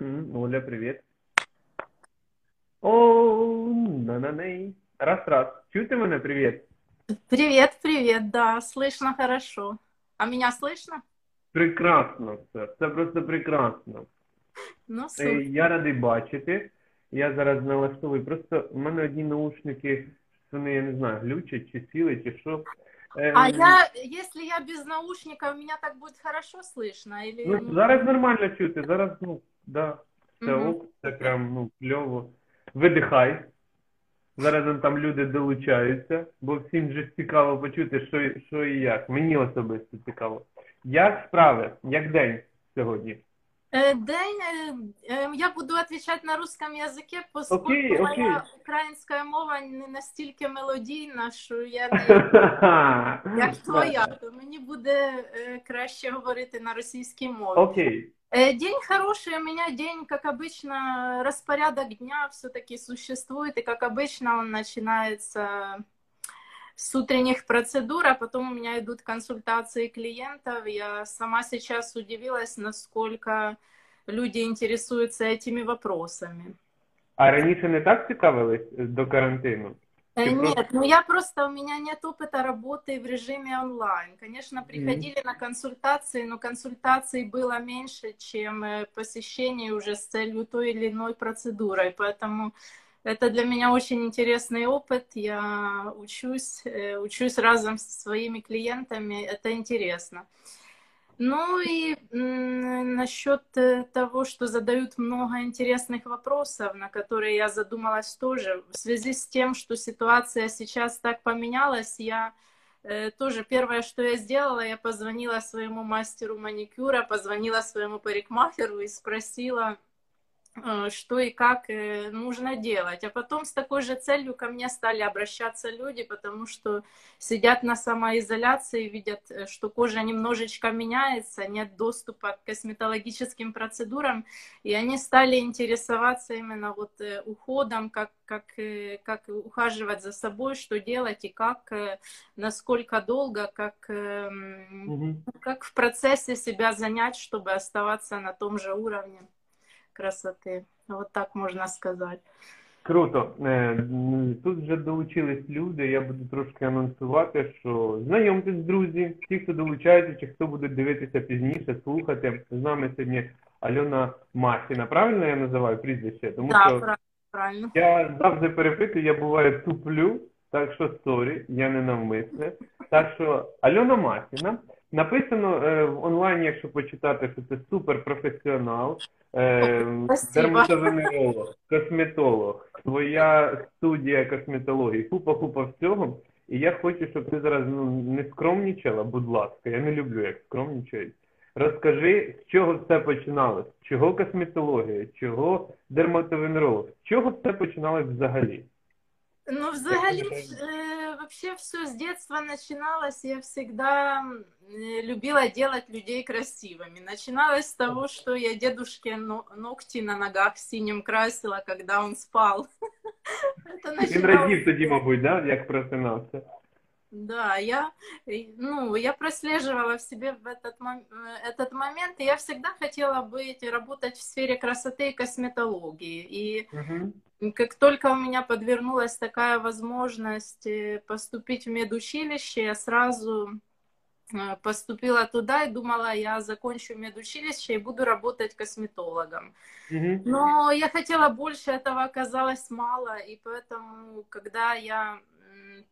М, Оля, привет. О, на-на-ней. Раз-раз. Чути мене? Привіт. Привет, привет, да, слышно хорошо. А меня слышно? Прекрасно все. Це просто прекрасно. Ну, Е, супер. Я радий бачити. Я зараз налаштовую. Просто в мене одні наушники, вони, я не знаю, глючать чи сіли, чи що. Ем, А я, если я без наушников, меня так будет хорошо слышно? Или... Ну, зараз нормально чути, зараз, ну, да, все Мгм. ок, це прям, ну, кльово. Видихай. Зараз он там люди долучаються, бо всім же цікаво почути, що, і- що і як. Мені особисто цікаво. Як справи? Як день сьогодні? Э, День, э, э, я буду отвечать на русском языке, поскольку Окей, моя окей. українська мова не настільки мелодійна, що я не як твоя, то мені буде е, краще говорити на російській мові. Окей. Э, День хороший, у меня день, как обычно, распорядок дня все-таки существует, и как обычно он начинается с утренних процедур, а потом у меня идут консультации клиентов. Я сама сейчас удивилась, насколько люди интересуются этими вопросами. А раніше не так цікавились до карантину? Э, Ты Нет, просто- ну я просто, у меня нет опыта работы в режиме онлайн. Конечно, приходили на консультации, но консультаций было меньше, чем э, посещений уже с целью той или иной процедуры. Поэтому это для меня очень интересный опыт. Я учусь, э, учусь разом со своими клиентами. Это интересно. Ну и насчет э, того, что задают много интересных вопросов, на которые я задумалась тоже, в связи с тем, что ситуация сейчас так поменялась, я э, тоже первое, что я сделала, я позвонила своему мастеру маникюра, позвонила своему парикмахеру и спросила, что и как э, нужно делать. А потом с такой же целью ко мне стали обращаться люди, потому что сидят на самоизоляции, видят, э, что кожа немножечко меняется, нет доступа к косметологическим процедурам, и они стали интересоваться именно вот э, уходом, как, как, э, как ухаживать за собой, что делать и как, э, насколько долго, как, Угу. как в процессе себя занять, чтобы оставаться на том же уровне красоты. Вот так можно сказать. Круто. Е, Тут вже долучились люди. Я буду трошки анонсувати, що знайомтесь, друзі, ті, хто долучається, чи хто буде дивитися пізніше, слухати. З нами сьогодні Альона Масіна. Правильно я називаю прізвище? Тому Да, що правильно. я завжди перепитую, я буває туплю, так що сорі, я не навмисне. Так що Альона Масіна. Написано е, в онлайні, якщо почитати, що це суперпрофесіонал, е, Спасибо. дерматовенеролог, косметолог, твоя студія косметології, купа-купа всього. І я хочу, щоб ти зараз ну, не скромнічала, будь ласка, я не люблю, як скромнічають. Розкажи, з чого все починалось? Чого косметологія? Чого дерматовенеролог? З чого все починалось взагалі? Ну, взагалі, это э, вообще все с детства начиналось. Я всегда э, любила делать людей красивыми. Начиналось с того, что я дедушке но- ногти на ногах синим красила, когда он спал. Это Він начиналось- радів тоді, мабуть, да? як просинався. Да, я, э, ну, я прослеживала в себе в этот, мом- э, этот момент, и я всегда хотела быть, работать в сфере красоты и косметологии. И Угу. как только у меня подвернулась такая возможность э, поступить в медучилище, я сразу э, поступила туда и думала, я закончу медучилище и буду работать косметологом. Но я хотела больше, этого оказалось мало, и поэтому, когда я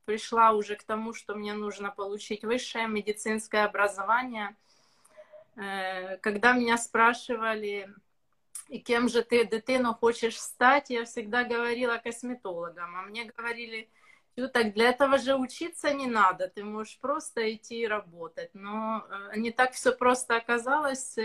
пришла уже к тому, что мне нужно получить высшее медицинское образование, э, когда меня спрашивали, и кем же ты, дитину, хочешь стать, я всегда говорила косметологом, а мне говорили, «Тю, так для этого же учиться не надо, ты можешь просто идти и работать. Но э, не так все просто оказалось.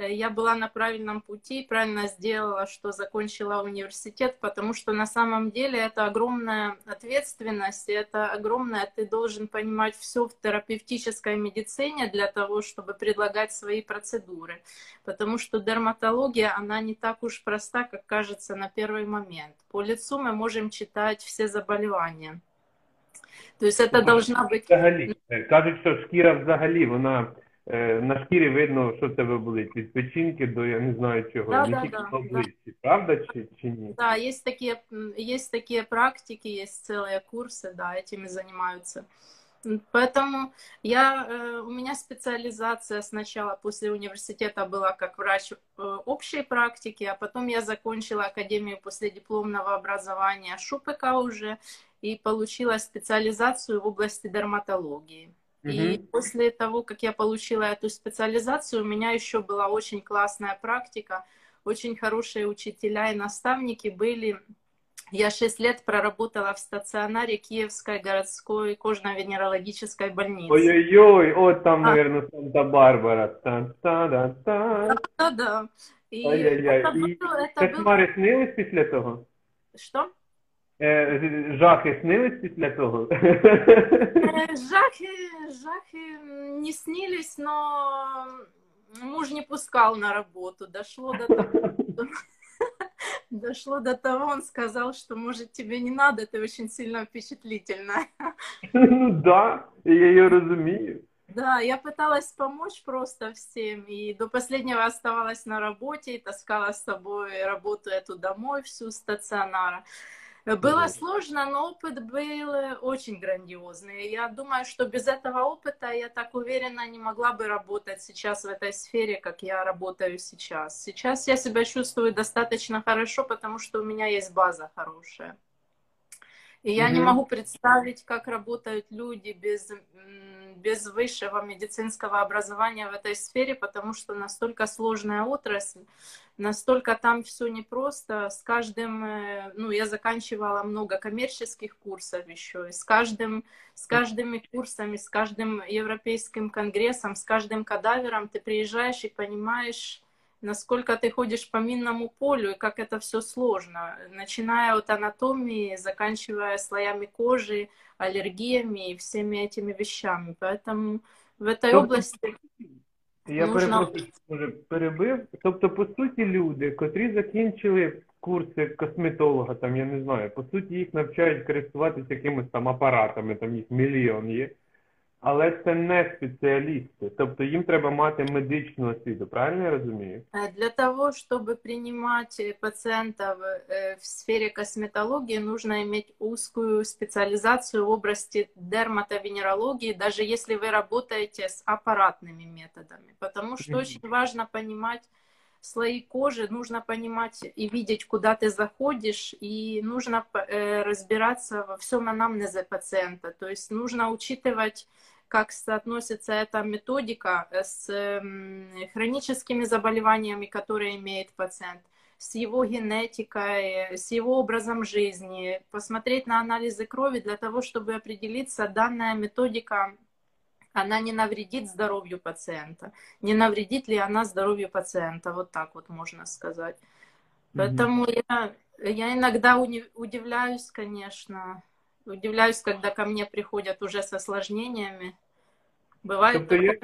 Э, э, Я была на правильном пути, правильно сделала, что закончила университет, потому что на самом деле это огромная ответственность, и это огромное, ты должен понимать все в терапевтической медицине для того, чтобы предлагать свои процедуры. Потому что дерматология, она не так уж проста, как кажется на первый момент. По лицу мы можем читать все заболевания. То есть это Ну, должна быть... Взагалі, е, кажуть, що шкіра взагалі вона е, на шкірі видно, що в тебе болить, від печінки до я не знаю чого, Да, не да, тільки да, на обличчі, правда чи, чи ні? Да, есть такие, м, есть такие практики, есть целые курсы, да, этими занимаются. М, Поэтому я, э, у меня специализация сначала после университета была как врач э, общей практики, а потом я закончила академию после дипломного образования ШУПК уже и получила специализацию в области дерматологии. И после того, как я получила эту специализацию, у меня еще была очень классная практика, очень хорошие учителя и наставники были. Я шесть лет проработала в стационаре Киевской городской кожно-венерологической больницы. Ой-ой-ой, от там, А. наверное, Санта-Барбара. Та-та-да-та. Да-да. И Ай-яй-яй. это І было, это кошмари снились після того? Что? Е, жахи снились після того? Э, Жахи, жахи не снились, но муж не пускал на работу. Дошло до того, дошло до того, он сказал, что, может, тебе не надо, ты очень сильно впечатлительная. Ну да, я її розумію. Да, я пыталась помочь просто всем, и до последнего оставалась на работе, и таскала с собой работу эту домой, всю стационара. Было Мгм. сложно, но опыт был э, очень грандиозный. Я думаю, что без этого опыта я так уверенно не могла бы работать сейчас в этой сфере, как я работаю сейчас. Сейчас я себя чувствую достаточно хорошо, потому что у меня есть база хорошая. И я не Мгм. могу представить, как работают люди без, без высшего медицинского образования в этой сфере, потому что настолько сложная отрасль, настолько там все непросто. С каждым, э, ну, я заканчивала много коммерческих курсов еще, и с каждым, с каждыми курсами, с каждым европейским конгрессом, с каждым кадавером ты приезжаешь и понимаешь, насколько ты ходишь по минному полю и как это все сложно, начиная от анатомии, заканчивая слоями кожи, аллергиями и всеми этими вещами. Поэтому в этой Тобто, области Я Нужно- перепрошую, може, перебив. Тобто, по суті, люди, котрі закінчили курси косметолога, там, я не знаю, по суті, їх навчають користуватися якимись там апаратами, там їх мільйон є. Але це не спеціалісти. Тобто їм треба мати медичну освіту, правильно я розумію? Э, Для того, чтобы принимать э, пациентов э, в сфере косметологии, нужно иметь узкую специализацию в области дерматовенерологии, даже если вы работаете с аппаратными методами. Потому что Мгм. очень важно понимать слои кожи, нужно понимать и видеть, куда ты заходишь, и нужно э, разбираться во всем анамнезе пациента. То есть нужно учитывать как соотносится эта методика с м, хроническими заболеваниями, которые имеет пациент, с его генетикой, с его образом жизни, посмотреть на анализы крови для того, чтобы определиться, данная методика, она не навредит здоровью пациента, не навредит ли она здоровью пациента, вот так вот можно сказать. Поэтому я, я иногда удивляюсь, конечно, удивляюсь, когда ко мне приходят уже с осложнениями. Бывает Тобто такое.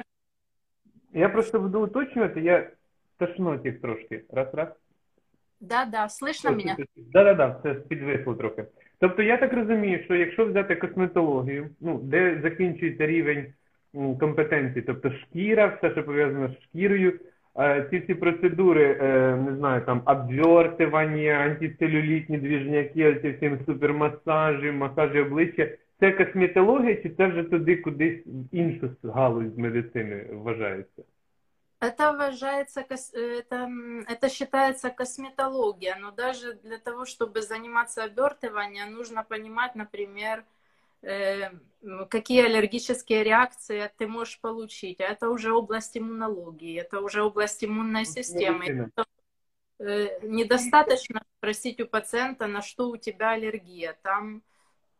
я, я просто буду уточнювати, я тошнотик трошки. Раз, раз. Да, да, слышно меня? Да-да-да, це підвисло трохи. Тобто я так розумію, що якщо взяти косметологію, ну, де закінчується рівень компетенції, тобто шкіра, все, що пов'язано з шкірою, ці всі процедури, е, не знаю, там обвертування, антицелюлітні двіжняки, ці всі супермасажі, масажі обличчя, це косметологія чи це вже туди кудись в іншу галузь медицини вважається? Это уважается, кос- это, м, это считается косметология, но даже для того, чтобы заниматься обертыванием, нужно понимать, например, э, м, какие аллергические реакции ты можешь получить. Это уже область иммунологии, это уже область иммунной системы. Э, недостаточно спросить у пациента, на что у тебя аллергия. Там,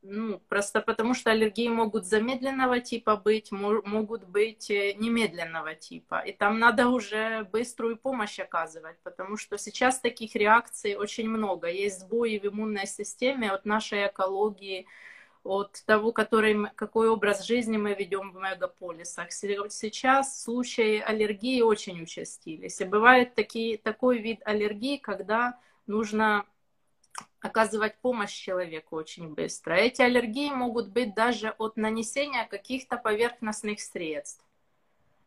ну, просто потому что аллергии могут замедленного типа быть, мо- могут быть э, немедленного типа. И там надо уже быструю помощь оказывать, потому что сейчас таких реакций очень много. Есть сбои в иммунной системе от нашей экологии, от того, который, какой образ жизни мы ведем в мегаполисах. Се- Сейчас случаи аллергии очень участились. И бывает такие, такой вид аллергии, когда нужно оказывать помощь человеку очень быстро. Эти аллергии могут быть даже от нанесения каких-то поверхностных средств.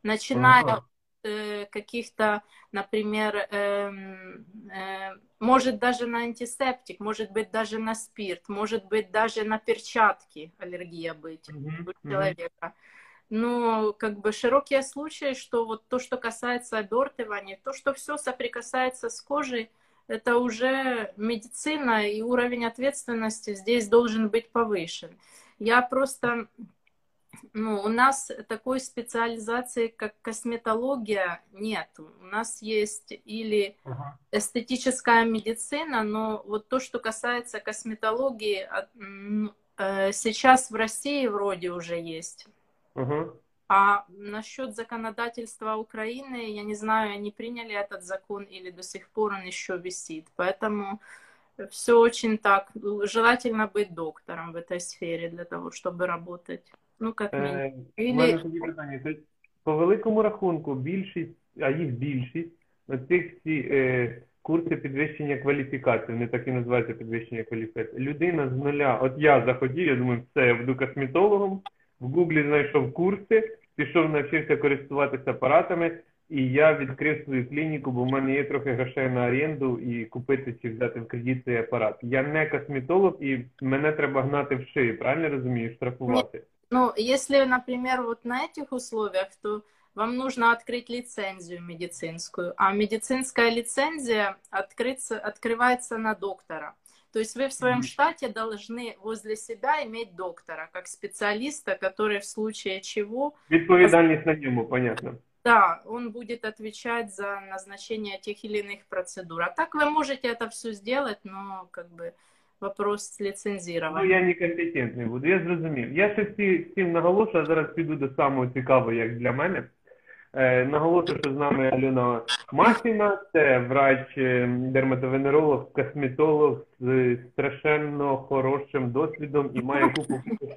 начиная ага. Э, каких-то, например, э, э, может даже на антисептик, может быть даже на спирт, может быть даже на перчатки аллергия быть mm-hmm. у человека. Ну, как бы широкие случаи, что вот то, что касается обертывания, то, что все соприкасается с кожей, это уже медицина, и уровень ответственности здесь должен быть повышен. Я просто ну, у нас такой специализации, как косметология, нет. У нас есть или ага. эстетическая медицина, но вот то, что касается косметологии, э, сейчас в России вроде уже есть. Ага. А насчет законодательства Украины, я не знаю, они приняли этот закон или до сих пор он еще висит. Поэтому все очень так. Желательно быть доктором в этой сфере для того, чтобы работать. Ну, як Е, У мене тоді питання. Тобто, по великому рахунку, більшість, а їх більшість, цих всі е, курси підвищення кваліфікації, вони так і називаються підвищення кваліфікації. Людина з нуля, от я захотів, я думаю, все, я буду косметологом, в Гуглі знайшов курси, пішов, навчився користуватися апаратами, і я відкрив свою клініку, бо в мене є трохи грошей на оренду і купити чи взяти в кредит цей апарат. Я не косметолог і мене треба гнати в шиї, правильно розумію, штрафувати? Ну, если, например, вот на этих условиях, то вам нужно открыть лицензию медицинскую, а медицинская лицензия открыться, открывается на доктора. То есть вы в своем штате должны возле себя иметь доктора, как специалиста, который в случае чего... Відповідальність на нему, понятно. Да, он будет отвечать за назначение тех или иных процедур. А так вы можете это все сделать, но как бы вопрос ліцензірування. Ну, я некомпетентний буду, я зрозумів. Я ще всі, всім наголошую, а зараз піду до самого цікавого, як для мене. Е, наголошую, що з нами Альона Масіна, це врач, е, дерматовенеролог, косметолог з страшенно хорошим досвідом і має купу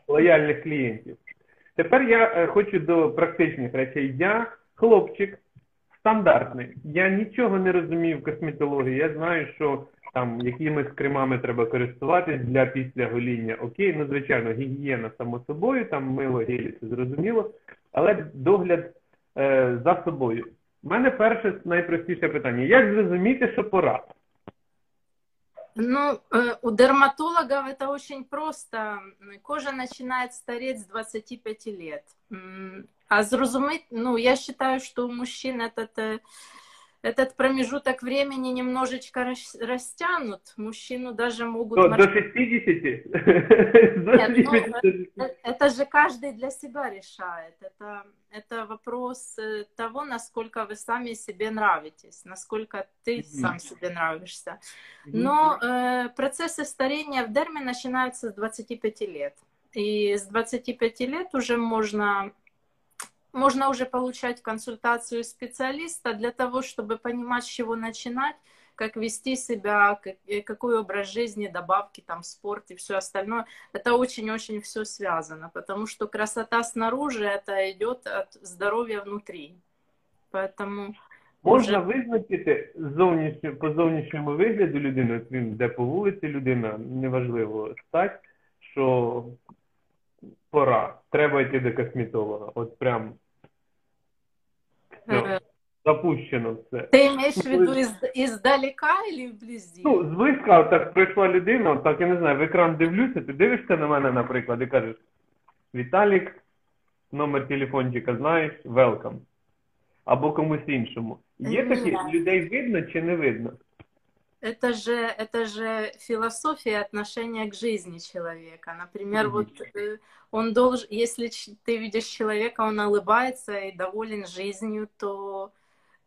лояльних клієнтів. Тепер я е, хочу до практичних речей. Я хлопчик стандартний. Я нічого не розумію в косметології. Я знаю, що там якимись кремами треба користуватись для після гоління. Окей, ну звичайно, гігієна само собою, там мило гелі, це зрозуміло, але догляд е, за собою. У мене перше найпростіше питання: як зрозуміти, що пора? Ну, э, у дерматологов это очень просто. Кожа начинает стареть с 25 лет. А зрозуметь, ну, я считаю, что у мужчин этот э, этот промежуток времени немножечко растянут. Мужчину даже могут... До, до 60? Нет, ну, э, это же каждый для себя решает. Это, это вопрос э, того, насколько вы сами себе нравитесь, насколько ты mm-hmm. сам себе нравишься. Но э, процессы старения в дерме начинаются с 25 лет. И с 25 лет уже можно можно уже получать консультацию специалиста для того, чтобы понимать, с чего начинать, как вести себя, как, какой образ жизни, добавки, там, спорт и все остальное. Это очень-очень все связано, потому что красота снаружи, это идет от здоровья внутри. Поэтому... Можна уже... визначити зовнішньо, по зовнішньому вигляду людини, от він де по вулиці людина, неважливо стать, що пора, треба йти до косметолога. От прям все. Запущено все. Ти маєш в виду із, іздалека і вблизі? Ну, зблизька так прийшла людина, так я не знаю, в екран дивлюся, ти дивишся на мене, наприклад, і кажеш, Віталік, номер телефончика знаєш, welcome. Або комусь іншому. Є такі людей видно чи не видно? Это же, это же философия отношения к жизни человека. Например, вот э, он должен, если ты видишь человека, он улыбается и доволен жизнью, то,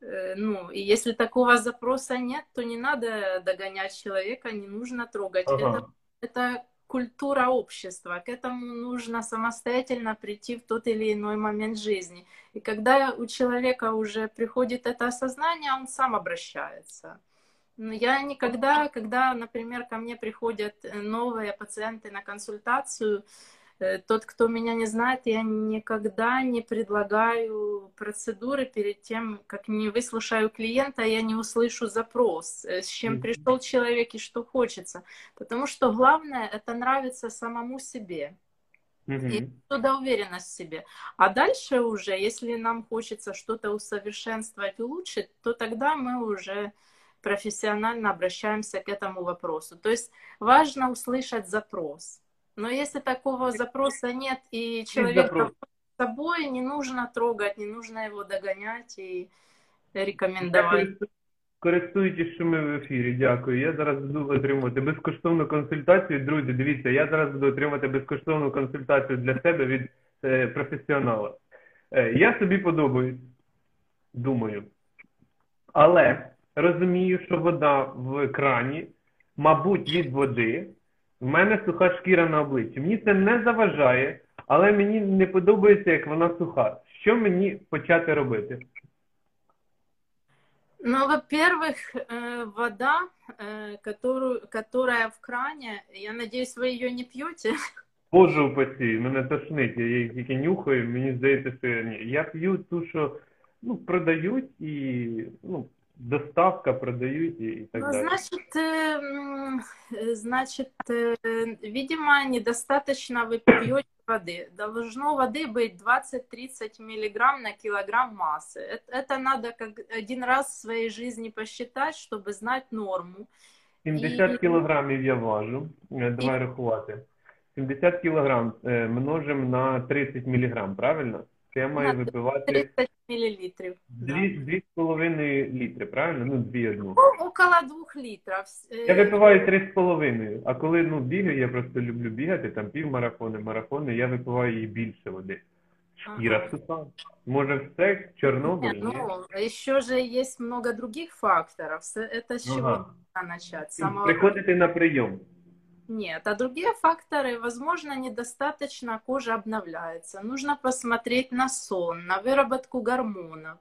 э, ну, и если такого запроса нет, то не надо догонять человека, не нужно трогать. Ага. Это, это культура общества. К этому нужно самостоятельно прийти в тот или иной момент жизни. И когда у человека уже приходит это осознание, он сам обращается. Я никогда, когда, например, ко мне приходят э, новые пациенты на консультацию, э, тот, кто меня не знает, я никогда не предлагаю процедуры перед тем, как не выслушаю клиента, я не услышу запрос, э, с чем пришел человек и что хочется. Потому что главное это нравится самому себе. И туда уверенность в себе. А дальше уже, если нам хочется что-то усовершенствовать, улучшить, то тогда мы уже профессионально обращаемся к этому вопросу. То есть важно услышать запрос. Но если такого запроса нет, и человек с собой, не нужно трогать, не нужно его догонять и рекомендовать. Користуючись, що ми в ефірі, дякую. Я зараз буду отримувати безкоштовну консультацію. Друзі, дивіться, я зараз буду отримати безкоштовну консультацію для себе від е, професіонала. Е, я собі подобаюсь, думаю. Але розумію, що вода в крані, мабуть, від води. В мене суха шкіра на обличчі. Мені це не заважає, але мені не подобається, як вона суха. Що мені почати робити? Ну, во-первых, э, вода, э, которую, которая в кране, я надеюсь, вы ее не пьете. Боже упаси, мене тошнить, я її тільки нюхаю, мені здається, що я ні. Я п'ю ту, що ну, продають і ну, доставка продають и так ну, далее. Значит, э, значит, видимо, недостаточно вы пьете воды. Должно воды быть 20-30 миллиграмм на килограмм массы. Это, это надо как один раз в своей жизни посчитать, чтобы знать норму. 70 і... кілограмів я важу. Давай і... рахувати. 70 кілограм множимо на 30 міліграм, правильно? Це я маю випивати 30 мл. Дві, дві з половиною літри, правильно? Ну, дві одну. Ну, около двох літрів. Я випиваю три з половиною. А коли ну, бігаю, я просто люблю бігати, там півмарафони, марафони, я випиваю її більше води. Шкіра ага. Може, все, Чорнобиль? Ну, еще же есть много других факторов. Это с чего ага. начать? Самого... Приходите на прийом. Нет, а другие факторы, возможно, недостаточно кожа обновляется. Нужно посмотреть на сон, на выработку гормонов.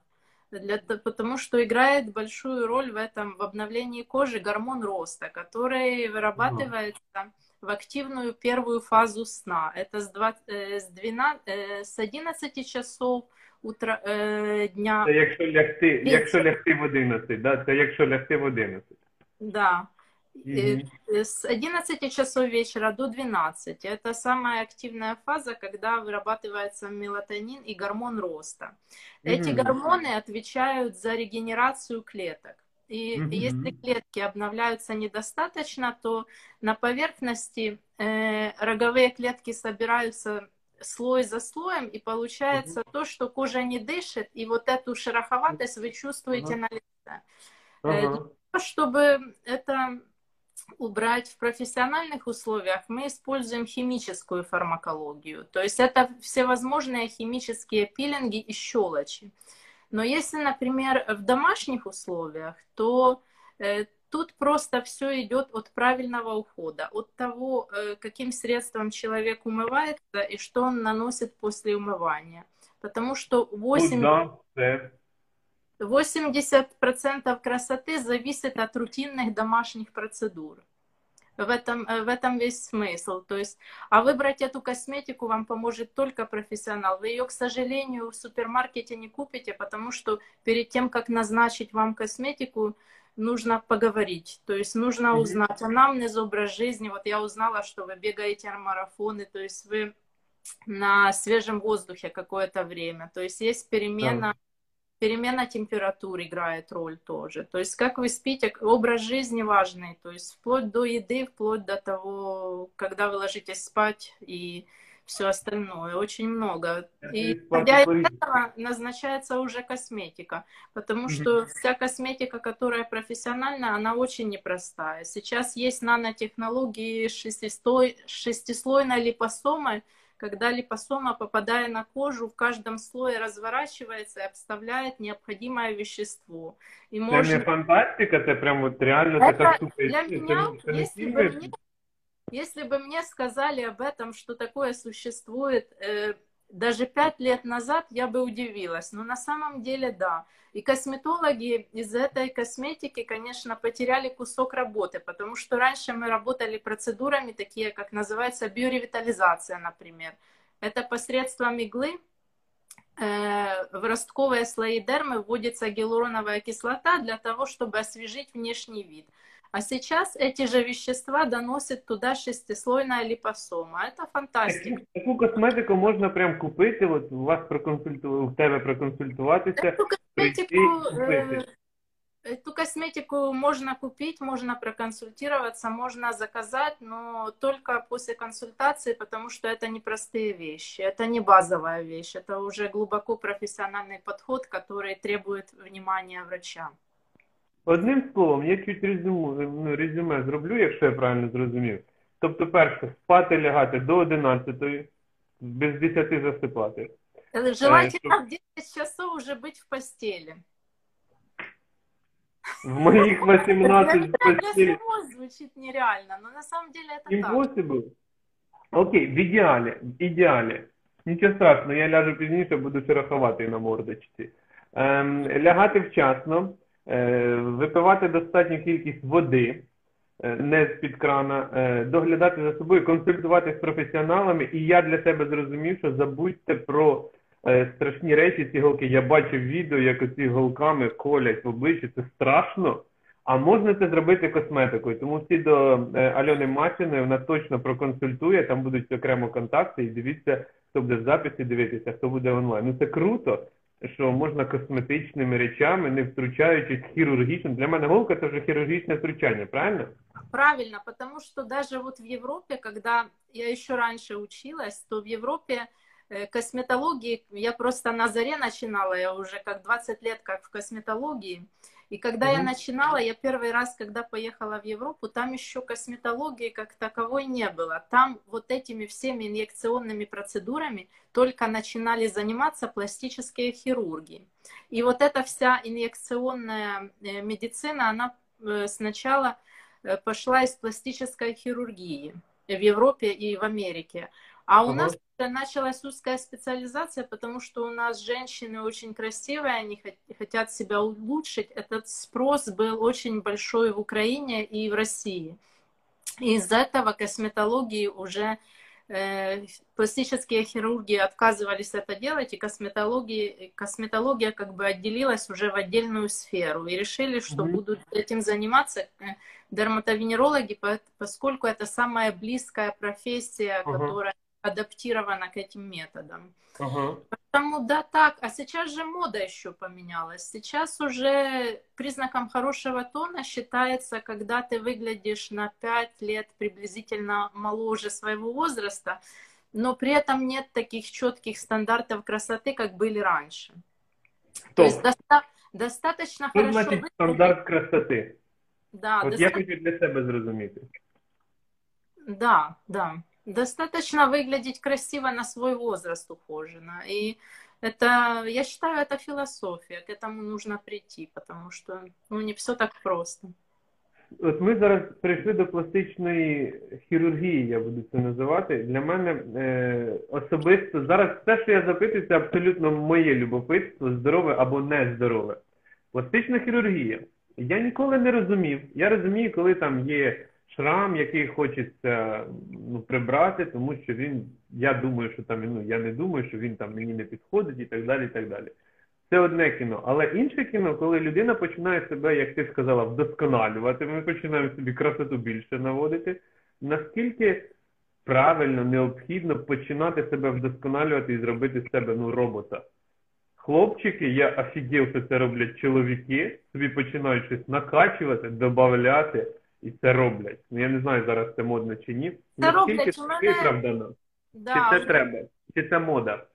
Для, потому что играет большую роль в этом, в обновлении кожи гормон роста, который вырабатывается в активную первую фазу сна. Это с, 20, э, с, 12, э, с 11 часов утра, э, дня. Це якщо лягти, якщо лягти в 11, да? Це якщо лягти в 11. Да. Mm-hmm. С 11 часов вечера до 12. Это самая активная фаза, когда вырабатывается мелатонин и гормон роста. Mm-hmm. Эти гормоны отвечают за регенерацию клеток. И mm-hmm. если клетки обновляются недостаточно, то на поверхности э, роговые клетки собираются слой за слоем, и получается mm-hmm. то, что кожа не дышит, и вот эту шероховатость вы чувствуете uh-huh. на лице. Uh-huh. Э, чтобы это убрать в профессиональных условиях, мы используем химическую фармакологию. То есть это всевозможные химические пилинги и щелочи. Но если, например, в домашних условиях, то э, тут просто все идет от правильного ухода, от того, э, каким средством человек умывается и что он наносит после умывания. Потому что 8... Ну, да, 80% красоты зависит от рутинных домашних процедур. В этом, э, в этом весь смысл. То есть, а выбрать эту косметику вам поможет только профессионал. Вы ее, к сожалению, в супермаркете не купите, потому что перед тем, как назначить вам косметику, нужно поговорить. То есть нужно узнать анамнез, образ жизни. Вот я узнала, что вы бегаете на марафоны, то есть вы на свежем воздухе какое-то время. То есть есть перемена да перемена температуры играет роль тоже. То есть как вы спите, образ жизни важный, то есть вплоть до еды, вплоть до того, когда вы ложитесь спать и все остальное, очень много. И из этого назначается уже косметика, потому что вся косметика, которая профессиональная, она очень непростая. Сейчас есть нанотехнологии шестислой, шестислойной липосомой, когда липосома, попадая на кожу, в каждом слое разворачивается и обставляет необходимое вещество. И может... Это не фантастика, это прям вот реально это такая штука. Для меня, если бы мне, если бы мне сказали об этом, что такое существует, э, даже пять лет назад я бы удивилась. Но на самом деле да. И косметологи из этой косметики, конечно, потеряли кусок работы, потому что раньше мы работали процедурами, такие как называется биоревитализация, например. Это посредством иглы в ростковые слои дермы вводится гиалуроновая кислота для того, чтобы освежить внешний вид. А сейчас эти же вещества доносят туда шестислойная липосома. Это фантастика. Таку косметику можна прям купити, от у вас проконсульту... у тебе проконсультуватися. Эту косметику, э, эту косметику можно купить, можно проконсультироваться, можно заказать, но только после консультации, потому что это не простые вещи, это не базовая вещь, это уже глубоко профессиональный подход, который требует внимания врача. Одним словом, я чуть резюме, ну, резюме зроблю, якщо я правильно зрозумів. Тобто, перше, спати лягати до 11, без 10 засипати. Желательно в 10 часов уже быть в постели. В моих 18 в постели. звучит нереально, но на самом деле это Impossible? так. Окей, в ідеалі, в ідеалі. Нічого страшного, я ляжу пізніше, буду шероховатий на мордочці. Ем, лягати вчасно. Е, випивати достатню кількість води, е, не з-під крана, е, доглядати за собою, консультувати з професіоналами. І я для себе зрозумів, що забудьте про страшні речі, ці голки. Я бачив відео, як оці голками колять в обличчі. Це страшно. А можна це зробити косметикою. Тому всі до Альони Масіної вона точно проконсультує, там будуть окремо контакти, і дивіться, хто буде в записі дивитися, хто буде онлайн. Ну це круто що можна косметичними речами, не втручаючись хирургично. Для мене голка це вже хирургічне втручання, правильно? Правильно, потому что даже вот в Европе, когда я еще раньше училась, то в Европе э, косметологии, я просто на заре начинала, я уже как 20 лет как в косметологии, и когда mm-hmm. я начинала, я первый раз, когда поехала в Европу, там еще косметологии как таковой не было. Там вот этими всеми инъекционными процедурами только начинали заниматься пластические хирурги. И вот эта вся инъекционная э, медицина, она э, сначала э, пошла из пластической хирургии в Европе и в Америке. А у нас началась узкая специализация, потому что у нас женщины очень красивые, они хотят себя улучшить. Этот спрос был очень большой в Украине и в России. из-за этого косметологии уже э, пластические хирурги отказывались это делать, и косметология, косметология как бы отделилась уже в отдельную сферу. И решили, что mm-hmm. будут этим заниматься э, дерматовенерологи, поскольку это самая близкая профессия, uh-huh. которая адаптирована к этим методам. Ага. Поэтому да, так. А сейчас же мода еще поменялась. Сейчас уже признаком хорошего тона считается, когда ты выглядишь на 5 лет приблизительно моложе своего возраста, но при этом нет таких четких стандартов красоты, как были раньше. Стоп. То есть доста- достаточно Що хорошо значить стандарт красоти? Да, От доста... я хочу для себе зрозуміти. Да, да достаточно выглядеть красиво на свой возраст ухоженно. И это, я считаю, это философия. К этому нужно прийти, потому что ну, не все так просто. От ми зараз прийшли до пластичної хірургії, я буду це називати. Для мене е, особисто зараз все, що я запитую, це абсолютно моє любопитство, здорове або нездорове. Пластична хірургія. Я ніколи не розумів. Я розумію, коли там є шрам, який хочеться ну, прибрати, тому що він, я думаю, що там ну, я не думаю, що він там мені не підходить і так далі. і так далі. Це одне кіно. Але інше кіно, коли людина починає себе, як ти сказала, вдосконалювати, ми починаємо собі красоту більше наводити. Наскільки правильно, необхідно починати себе вдосконалювати і зробити з себе ну, робота? Хлопчики, я офігів, що це роблять чоловіки, собі починають щось накачувати, додати, і це роблять. Ну я не знаю, зараз це модно чи ні. Це Наскільки роблять, у мене... виправдано? Да, чи це треба? Чи це мода?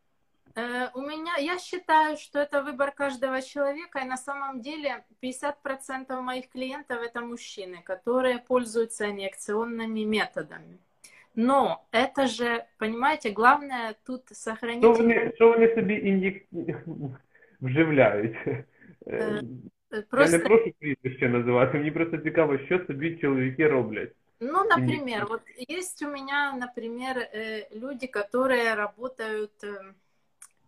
Э, у меня, я считаю, что это выбор каждого человека, и на самом деле 50% моих клиентов это мужчины, которые пользуются инъекционными методами. Но это же, понимаете, главное тут сохранить... Что вони, що вони собі ін'єк... вживляють? Э, Просто... Я не прошу прізвище називати, мені просто цікаво, що собі чоловіки роблять. Ну, например, вот есть у меня, например, э, люди, которые работают э,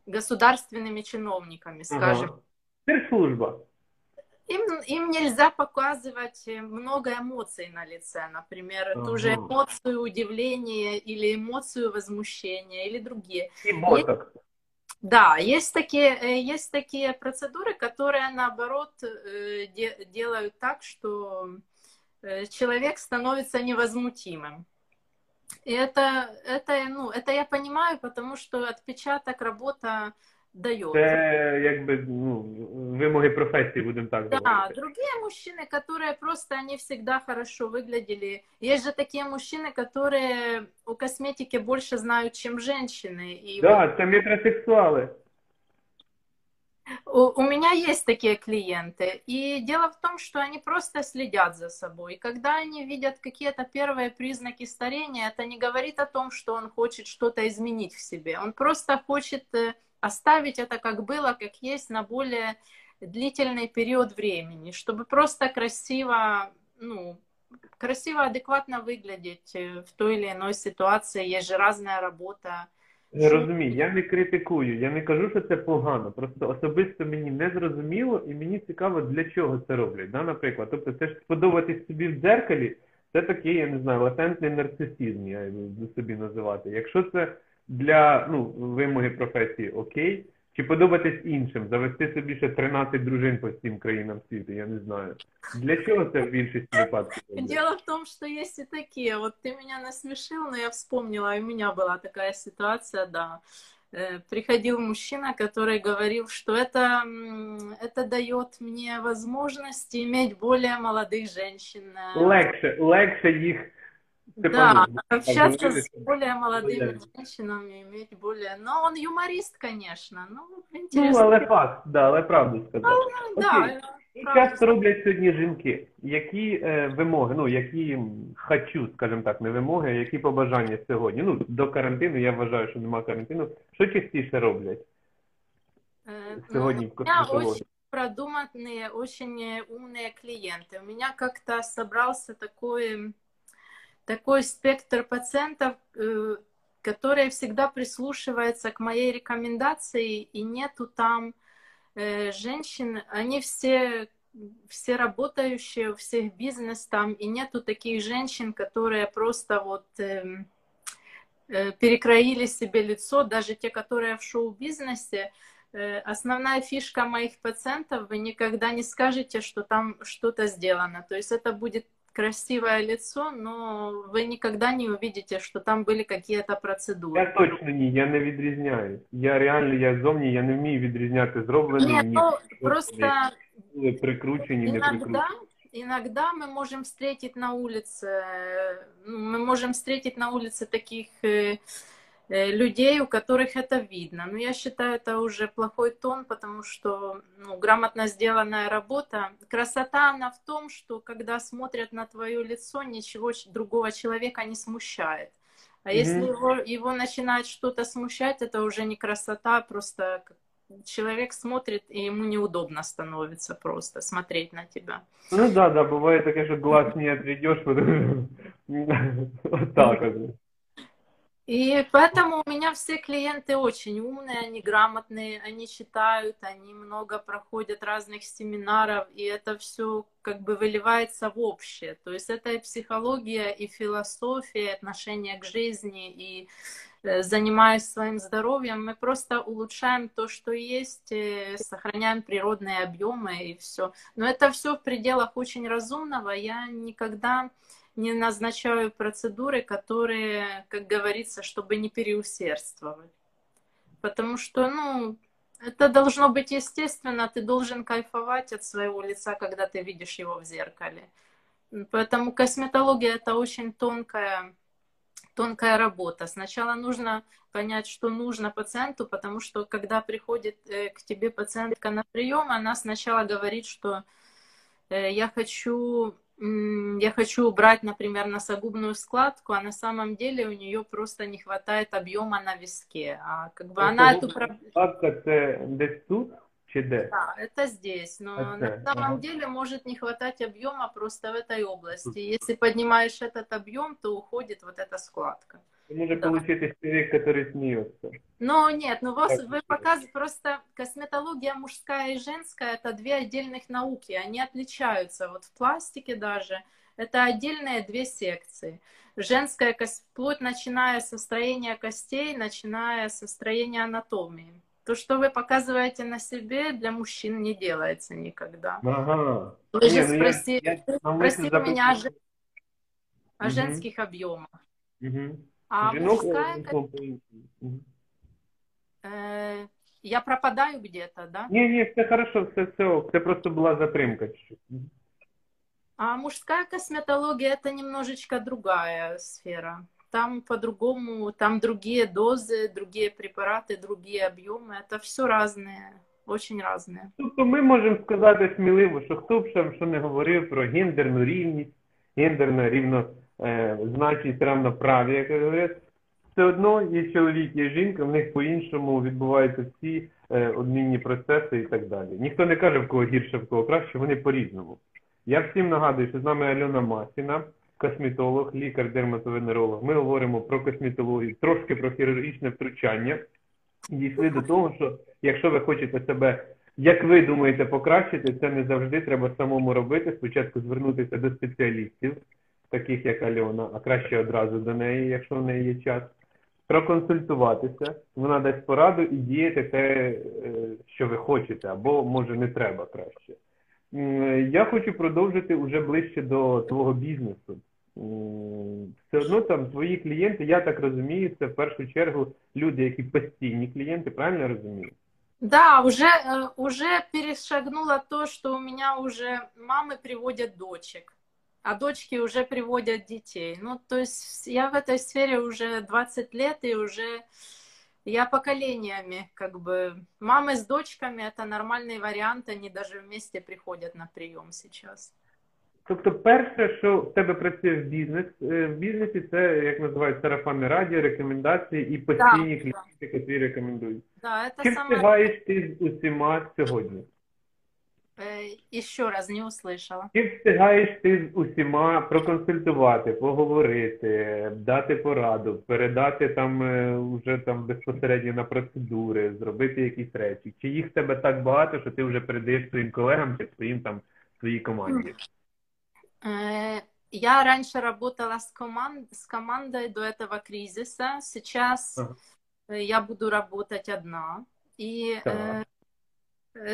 государственными чиновниками, скажем. Ага. служба. Им, им нельзя показывать э, много эмоций на лице, например, ага. ту же эмоцию удивления или эмоцию возмущения или другие. И боток. Да, есть такие, э, есть такие процедуры, которые наоборот э, делают так, что э, человек становится невозмутимым. И это, это, ну, это я понимаю, потому что отпечаток работа дает. Це якби ну, вимоги професії, будемо так да, говорити. другие мужчины, которые просто, они всегда хорошо выглядели. Есть же такие мужчины, которые о косметике больше знают, чем женщины. И да, вот... це метросексуали. У, у меня есть такие клиенты. И дело в том, что они просто следят за собой. Когда они видят какие-то первые признаки старения, это не говорит о том, что он хочет что-то изменить в себе. Он просто хочет э, оставить это как было, как есть на более длительный период времени, чтобы просто красиво, ну, красиво, адекватно выглядеть э, в той или иной ситуации. Есть же разная работа. Не розумію, я не критикую, я не кажу, що це погано. Просто особисто мені не зрозуміло і мені цікаво, для чого це роблять. Да, Наприклад, тобто це ж сподобатись собі в дзеркалі, це такий, я не знаю, латентний нарцисізм, я буду собі називати. Якщо це для ну, вимоги професії окей, чи подобатись іншим, завести собі ще 13 дружин по всім країнам світу, я не знаю. Для чого це в більшості випадків? Дело в том, что есть и такие. Вот ты меня насмешил, но я вспомнила, и у меня была такая ситуация, да. Э, приходил мужчина, который говорил, что это, это дает мне возможность иметь более молодых женщин. Легче, легче їх да, общаться с более молодыми женщинами, иметь более... Но он юморист, конечно. Ну, интересно. Ну, але факт, да, але правду сказав. Ну, да, І часто роблять сьогодні жінки. Які е, вимоги, ну, які хочу, скажімо так, не вимоги, а які побажання сьогодні? Ну, до карантину, я вважаю, що нема карантину. Що частіше роблять? Э, сьогодні ну, в косметології? очень продуманные, очень умные клиенты. У меня как-то собрался такой такой спектр пациентов, э, которые всегда прислушиваются к моей рекомендации, и нету там э, женщин, они все все работающие, у всех бизнес там, и нету таких женщин, которые просто вот э, э, перекроили себе лицо, даже те, которые в шоу-бизнесе. Э, основная фишка моих пациентов, вы никогда не скажете, что там что-то сделано. То есть это будет красивое лицо, но вы никогда не увидите, что там были какие-то процедуры. Я точно ні, я не відрізняю. Я реально, я зовні, я не вмію відрізняти зроблене. Нет, ну, просто прикручені, не прикручені. Иногда мы можем встретить на улице, ну, мы можем встретить на улице таких э, Э, людей, у которых это видно. Но я считаю, это уже плохой тон, потому что ну, грамотно сделанная работа. Красота, она в том, что когда смотрят на твое лицо, ничего другого человека не смущает. А mm-hmm. если его, его начинает что-то смущать, это уже не красота, просто человек смотрит, и ему неудобно становится просто смотреть на тебя. Ну да, да, бывает такое, что глаз не отведешь, вот так вот. И поэтому у меня все клиенты очень умные, они грамотные, они читают, они много проходят разных семинаров, и это все как бы выливается в общее. То есть это и психология, и философия, и отношение к жизни, и э, занимаясь своим здоровьем, мы просто улучшаем то, что есть, э, сохраняем природные объемы и все. Но это все в пределах очень разумного. Я никогда не назначаю процедуры, которые, как говорится, чтобы не переусердствовать. Потому что, ну, это должно быть естественно, ты должен кайфовать от своего лица, когда ты видишь его в зеркале. Поэтому косметология это очень тонкая, тонкая работа. Сначала нужно понять, что нужно пациенту, потому что когда приходит э, к тебе пациентка на прием, она сначала говорит, что э, я хочу я хочу убрать, например, носогубную складку, а на самом деле у нее просто не хватает объема на виске. А как бы она эту проблему... Складка это здесь тут? Да, это здесь, но это, на самом ага. деле может не хватать объема просто в этой области. Если поднимаешь этот объем, то уходит вот эта складка. Может да. получиться человек, который смеется. Но нет, ну вас, вы показываете, просто косметология мужская и женская это две отдельных науки, они отличаются. Вот в пластике даже это отдельные две секции. Женская вплоть начиная со строения костей, начиная со строения анатомии. То, что вы показываете на себе, для мужчин не делается никогда. Ага. Вы же Не, ну я- спроси- я навмисно спросили меня о, запитав. же- о женских объемах. Мгм. А Жінок, мужская, е, как- ну, по-іншому. Мгм. э, я пропадаю где-то, да? Ні, ні, все хорошо, все, все, ок. це просто була затримка. чуть-чуть. Мгм. А мужская косметология это немножечко другая сфера. Там по-другому, там другие дозы, другие препараты, другие объемы. Это все разные, очень разные. Тобто ми можемо сказати сміливо, що хто б ще що не говорив про гендерну рівність, гендерну рівно е, значність равноправ'я, як говорять, все одно є чоловік, є жінка, в них по-іншому відбуваються всі е, обмінні процеси і так далі. Ніхто не каже, в кого гірше, в кого краще, вони по-різному. Я всім нагадую, що з нами Альона Масіна, косметолог, лікар, дерматовенеролог. Ми говоримо про косметологію, трошки про хірургічне втручання. Дійшли до того, що якщо ви хочете себе, як ви думаєте, покращити, це не завжди треба самому робити. Спочатку звернутися до спеціалістів, таких як Альона, а краще одразу до неї, якщо в неї є час. Проконсультуватися, вона дасть пораду і діяти те, е, що ви хочете, або може не треба краще. Я хочу продовжити уже ближче до твого бізнесу. Все одно там твої клієнти, я так розумію, це в першу чергу люди, які постійні клієнти, правильно розумію? Да, уже, э, уже перешагнуло то, что у меня уже мамы приводят дочек, а дочки уже приводят детей. Ну, то есть я в этой сфере уже 20 лет, и уже я поколениями, как бы, мамы с дочками – это нормальный вариант, они даже вместе приходят на прием сейчас. Тобто, перше, що в тебе працює в бізнес, е, в бізнесі, це як називають сарафанне радіо, рекомендації і постійні Так, клієнти, які рекомендують. Да, это Чи самое... встигаєш ти з усіма сьогодні? Э, Еще раз не услышала. Чи встигаєш ти з усіма проконсультувати, поговорити, дати пораду, передати там е, вже там безпосередньо на процедури, зробити якісь речі? Чи їх в тебе так багато, що ти вже передаєш своїм колегам чи своїм там своїй команді? Э, Я раньше работала с, команд... с командой до этого кризиса. Сейчас Ага. э, я буду работать одна. И Так. э, э,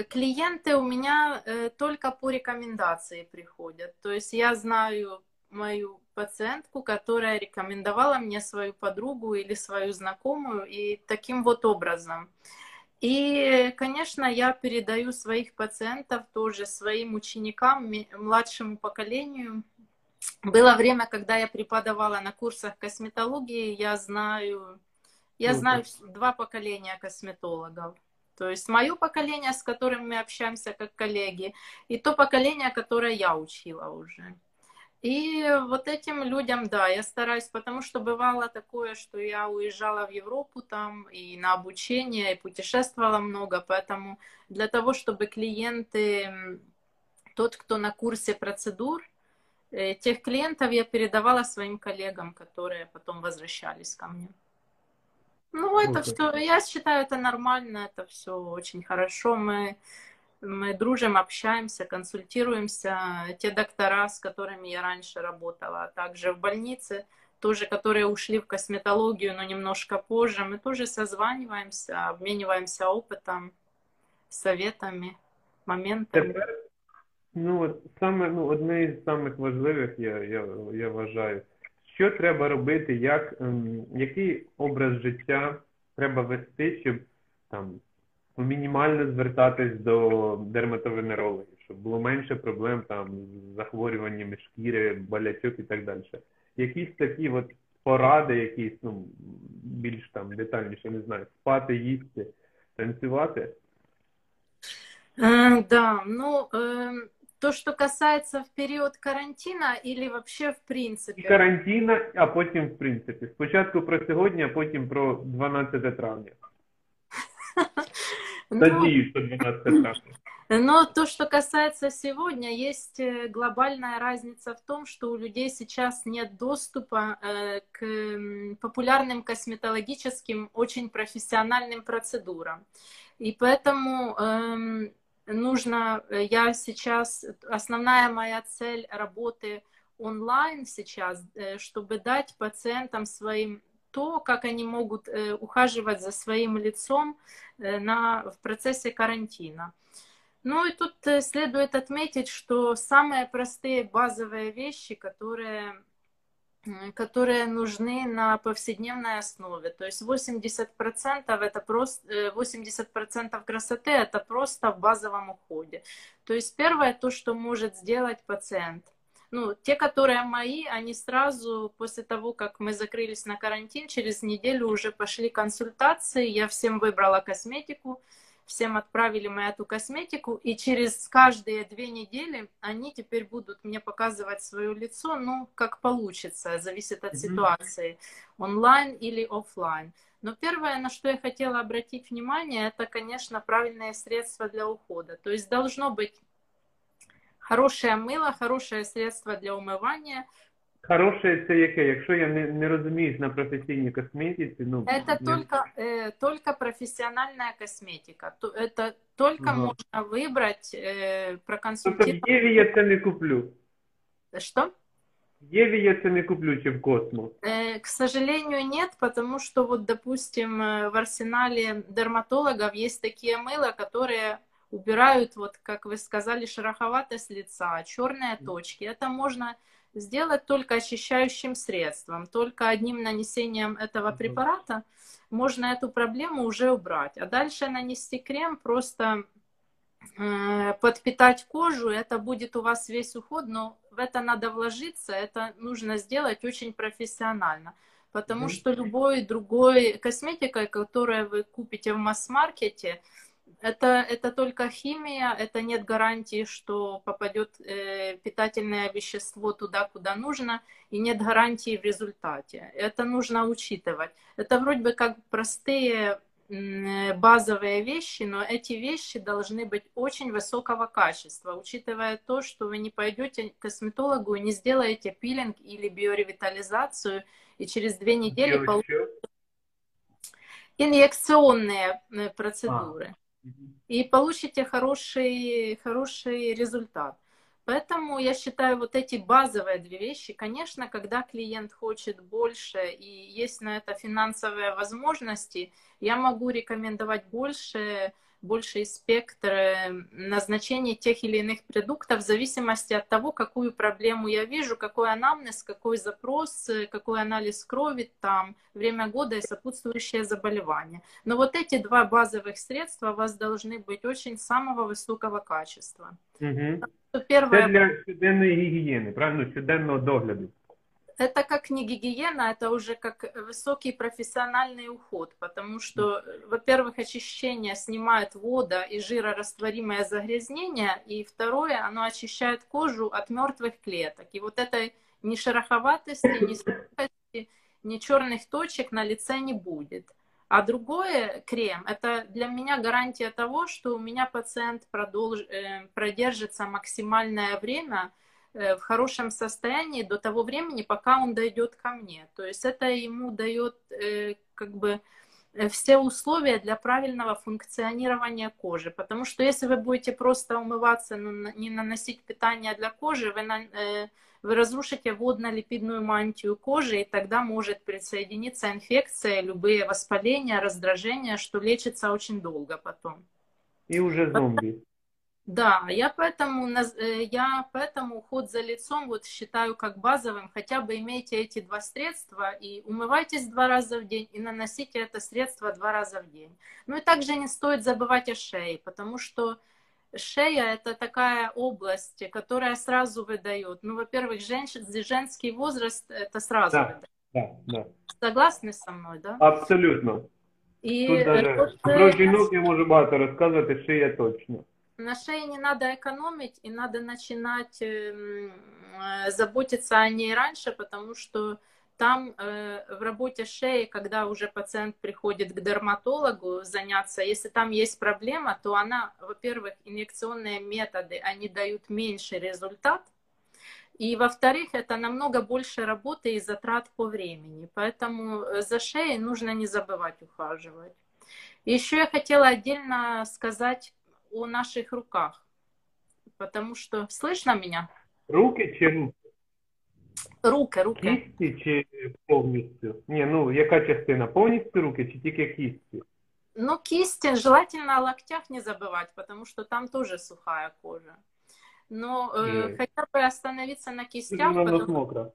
Клиенты у меня э, только по рекомендации приходят. То есть я знаю мою пациентку, которая рекомендовала мне свою подругу или свою знакомую, и таким вот образом. И, конечно, я передаю своих пациентов тоже своим ученикам, младшему поколению. Было время, когда я преподавала на курсах косметологии, я знаю, я знаю два поколения косметологов. То есть мое поколение, с которым мы общаемся как коллеги, и то поколение, которое я учила уже. И вот этим людям, да, я стараюсь, потому что бывало такое, что я уезжала в Европу там и на обучение, и путешествовала много, поэтому для того, чтобы клиенты, тот, кто на курсе процедур, э, тех клиентов я передавала своим коллегам, которые потом возвращались ко мне. Ну, это Круто. все, я считаю, это нормально, это все очень хорошо. Мы, мы дружим, общаемся, консультируемся. Те доктора, с которыми я раньше работала, а также в больнице, тоже, которые ушли в косметологию, но немножко позже, мы тоже созваниваемся, обмениваемся опытом, советами, моментами. Тепер, ну, от саме, ну, одне із самих важливих, я, я, я вважаю, що треба робити, як, ем, який образ життя треба вести, щоб там ну, мінімально звертатись до дерматовенерологів, щоб було менше проблем там з захворюваннями шкіри, болячок і так далі. Якісь такі от поради, якісь, ну, більш там детальніше, не знаю, спати, їсти, танцювати. Э, Да, ну, эм, то, что касается в период карантина или вообще в І принципе. карантина, а потім, в принципі. Спочатку про сьогодні, а потім про 12 травня. Ну, Надіюсь, що 12 травня. Но то, что касается сегодня, есть э, глобальная разница в том, что у людей сейчас нет доступа э, к м, популярным косметологическим, очень профессиональным процедурам. И поэтому эм, нужно, э, я сейчас, основная моя цель работы онлайн сейчас, э, чтобы дать пациентам своим то, как они могут э, ухаживать за своим лицом на, в процессе карантина. Ну и тут следует отметить, что самые простые базовые вещи, которые которые нужны на повседневной основе. То есть 80% это просто 80% красоты это просто в базовом уходе. То есть первое то, что может сделать пациент – ну, те, которые мои, они сразу после того, как мы закрылись на карантин, через неделю уже пошли консультации, я всем выбрала косметику, всем отправили мы эту косметику, и через каждые две недели они теперь будут мне показывать свое лицо, ну, как получится, зависит от mm-hmm. ситуации, онлайн или офлайн. Но первое, на что я хотела обратить внимание, это, конечно, правильные средства для ухода. То есть должно быть Хороше мило, хороше средство для умивання Хорошее це яке? Якщо я не, не розуміюсь на професійній косметиці, ну... Это не... только, э, только профессиональная косметика. Это только ага. можно выбрать, э, проконсультировать. Тобто в Єві я це не куплю? Что? В Єві я це не куплю, чи в Космо? Э, к сожалению, нет, потому что вот, допустим, в арсенале дерматологов есть такие мыла, которые убирают, вот как вы сказали, шероховатость лица, черные точки. Это можно сделать только очищающим средством, только одним нанесением этого препарата можно эту проблему уже убрать. А дальше нанести крем, просто э, подпитать кожу, это будет у вас весь уход, но в это надо вложиться, это нужно сделать очень профессионально. Потому mm-hmm. что любой другой косметикой, которую вы купите в масс-маркете, это, это только химия, это нет гарантии, что попадет э, питательное вещество туда, куда нужно, и нет гарантии в результате. Это нужно учитывать. Это вроде бы как простые базовые вещи, но эти вещи должны быть очень высокого качества, учитывая то, что вы не пойдете к косметологу и не сделаете пилинг или биоревитализацию, и через две недели получите инъекционные э, процедуры. А и получите хороший, хороший результат. Поэтому я считаю вот эти базовые две вещи, конечно, когда клиент хочет больше и есть на это финансовые возможности, я могу рекомендовать больше больший спектр э, назначения тех или иных продуктов в зависимости от того, какую проблему я вижу, какой анамнез, какой запрос, э, какой анализ крови, там, время года и сопутствующее заболевание. Но вот эти два базовых средства у вас должны быть очень самого высокого качества. Угу. Первое... Це для щоденної гігієни, правильно, щоденного догляду это как не гигиена, это уже как высокий профессиональный уход, потому что, во-первых, очищение снимает вода и жирорастворимое загрязнение, и второе, оно очищает кожу от мертвых клеток. И вот этой ни шероховатости, ни сухости, ни черных точек на лице не будет. А другое, крем, это для меня гарантия того, что у меня пациент продолж... Э, продержится максимальное время – Э, в хорошем состоянии до того времени, пока он дойдет ко мне. То есть это ему дает э, как бы э, все условия для правильного функционирования кожи. Потому что если вы будете просто умываться, но не наносить питание для кожи, вы, на, вы разрушите водно-липидную мантию кожи, и тогда может присоединиться инфекция, любые воспаления, раздражения, что лечится очень долго потом. И уже зомби. Да, я поэтому, э, я поэтому уход за лицом вот считаю как базовым. Хотя бы имейте эти два средства и умывайтесь два раза в день и наносите это средство два раза в день. Ну и также не стоит забывать о шее, потому что шея это такая область, которая сразу выдает. Ну, во-первых, женщ... женский возраст это сразу да, выдает. Да, да. Согласны со мной, да? Абсолютно. І Тут даже, про жінок я можу багато розказувати, шия точно на шее не надо экономить, и надо начинать эм, э, заботиться о ней раньше, потому что там э, в работе шеи, когда уже пациент приходит к дерматологу заняться, если там есть проблема, то она, во-первых, инъекционные методы, они дают меньше результат, и, во-вторых, это намного больше работы и затрат по времени. Поэтому э, за шеей нужно не забывать ухаживать. Еще я хотела отдельно сказать о наших руках. Потому что... Слышно меня? Руки чи руки? Руки, руки. Кісті чи повністю? Ні, ну яка частина? Повністю руки чи тільки кісті? Ну, кисти желательно о локтях не забывать, потому что там тоже сухая кожа. Но э, Мгм. хотя бы остановиться на кистях, Вона у нас потому, мокра.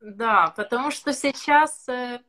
да, потому что сейчас э,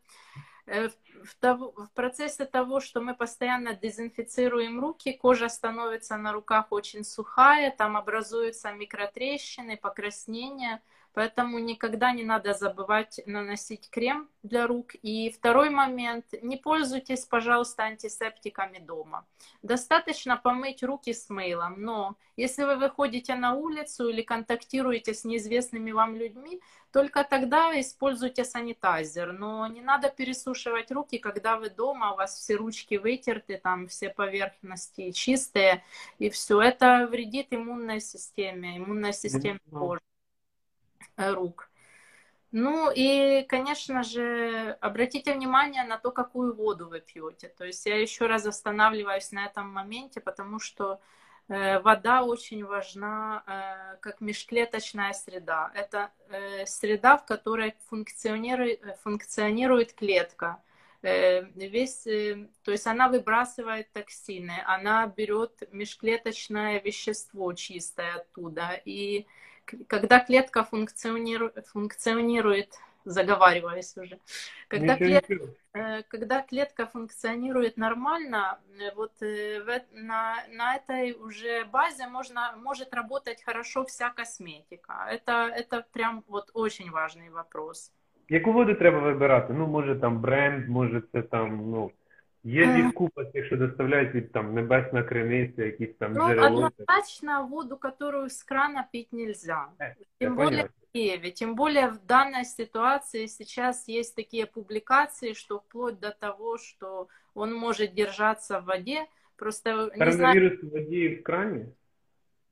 э, в, того- в процессе того, что мы постоянно дезинфицируем руки, кожа становится на руках очень сухая, там образуются микротрещины, покраснения, поэтому никогда не надо забывать наносить крем для рук. И второй момент, не пользуйтесь, пожалуйста, антисептиками дома. Достаточно помыть руки с мылом, но если вы выходите на улицу или контактируете с неизвестными вам людьми, только тогда используйте санитайзер. Но не надо пересушивать руки, когда вы дома, у вас все ручки вытерты, там все поверхности чистые, и все. Это вредит иммунной системе, иммунной системе Ну, кожи, рук. Ну и, конечно же, обратите внимание на то, какую воду вы пьете. То есть я еще раз останавливаюсь на этом моменте, потому что э, вода очень важна э, как межклеточная среда. Это э, среда, в которой функционирует, функционирует клетка. Э, Весь, э, то есть она выбрасывает токсины, она берет межклеточное вещество чистое оттуда. И когда клетка функционирует, функционирует заговариваясь уже, когда нічого. Э, когда клетка функционирует нормально, э, вот в э- на, на этой уже базе можно, может работать хорошо вся косметика. Это, это прям вот очень важный вопрос. Яку воду треба вибирати? Ну, може там бренд, може це там, ну. Є Е. від купа тих, що доставляють від там Небесна Криниця, якісь там Ну, джерело. однозначно воду, которую с крана пить нельзя. Э, Тем Я более понял. в Киеве. Тем более в данной ситуации сейчас есть такие публикации, что вплоть до того, что он может держаться в воде. Просто не знаю, Коронавірус в воді в крані?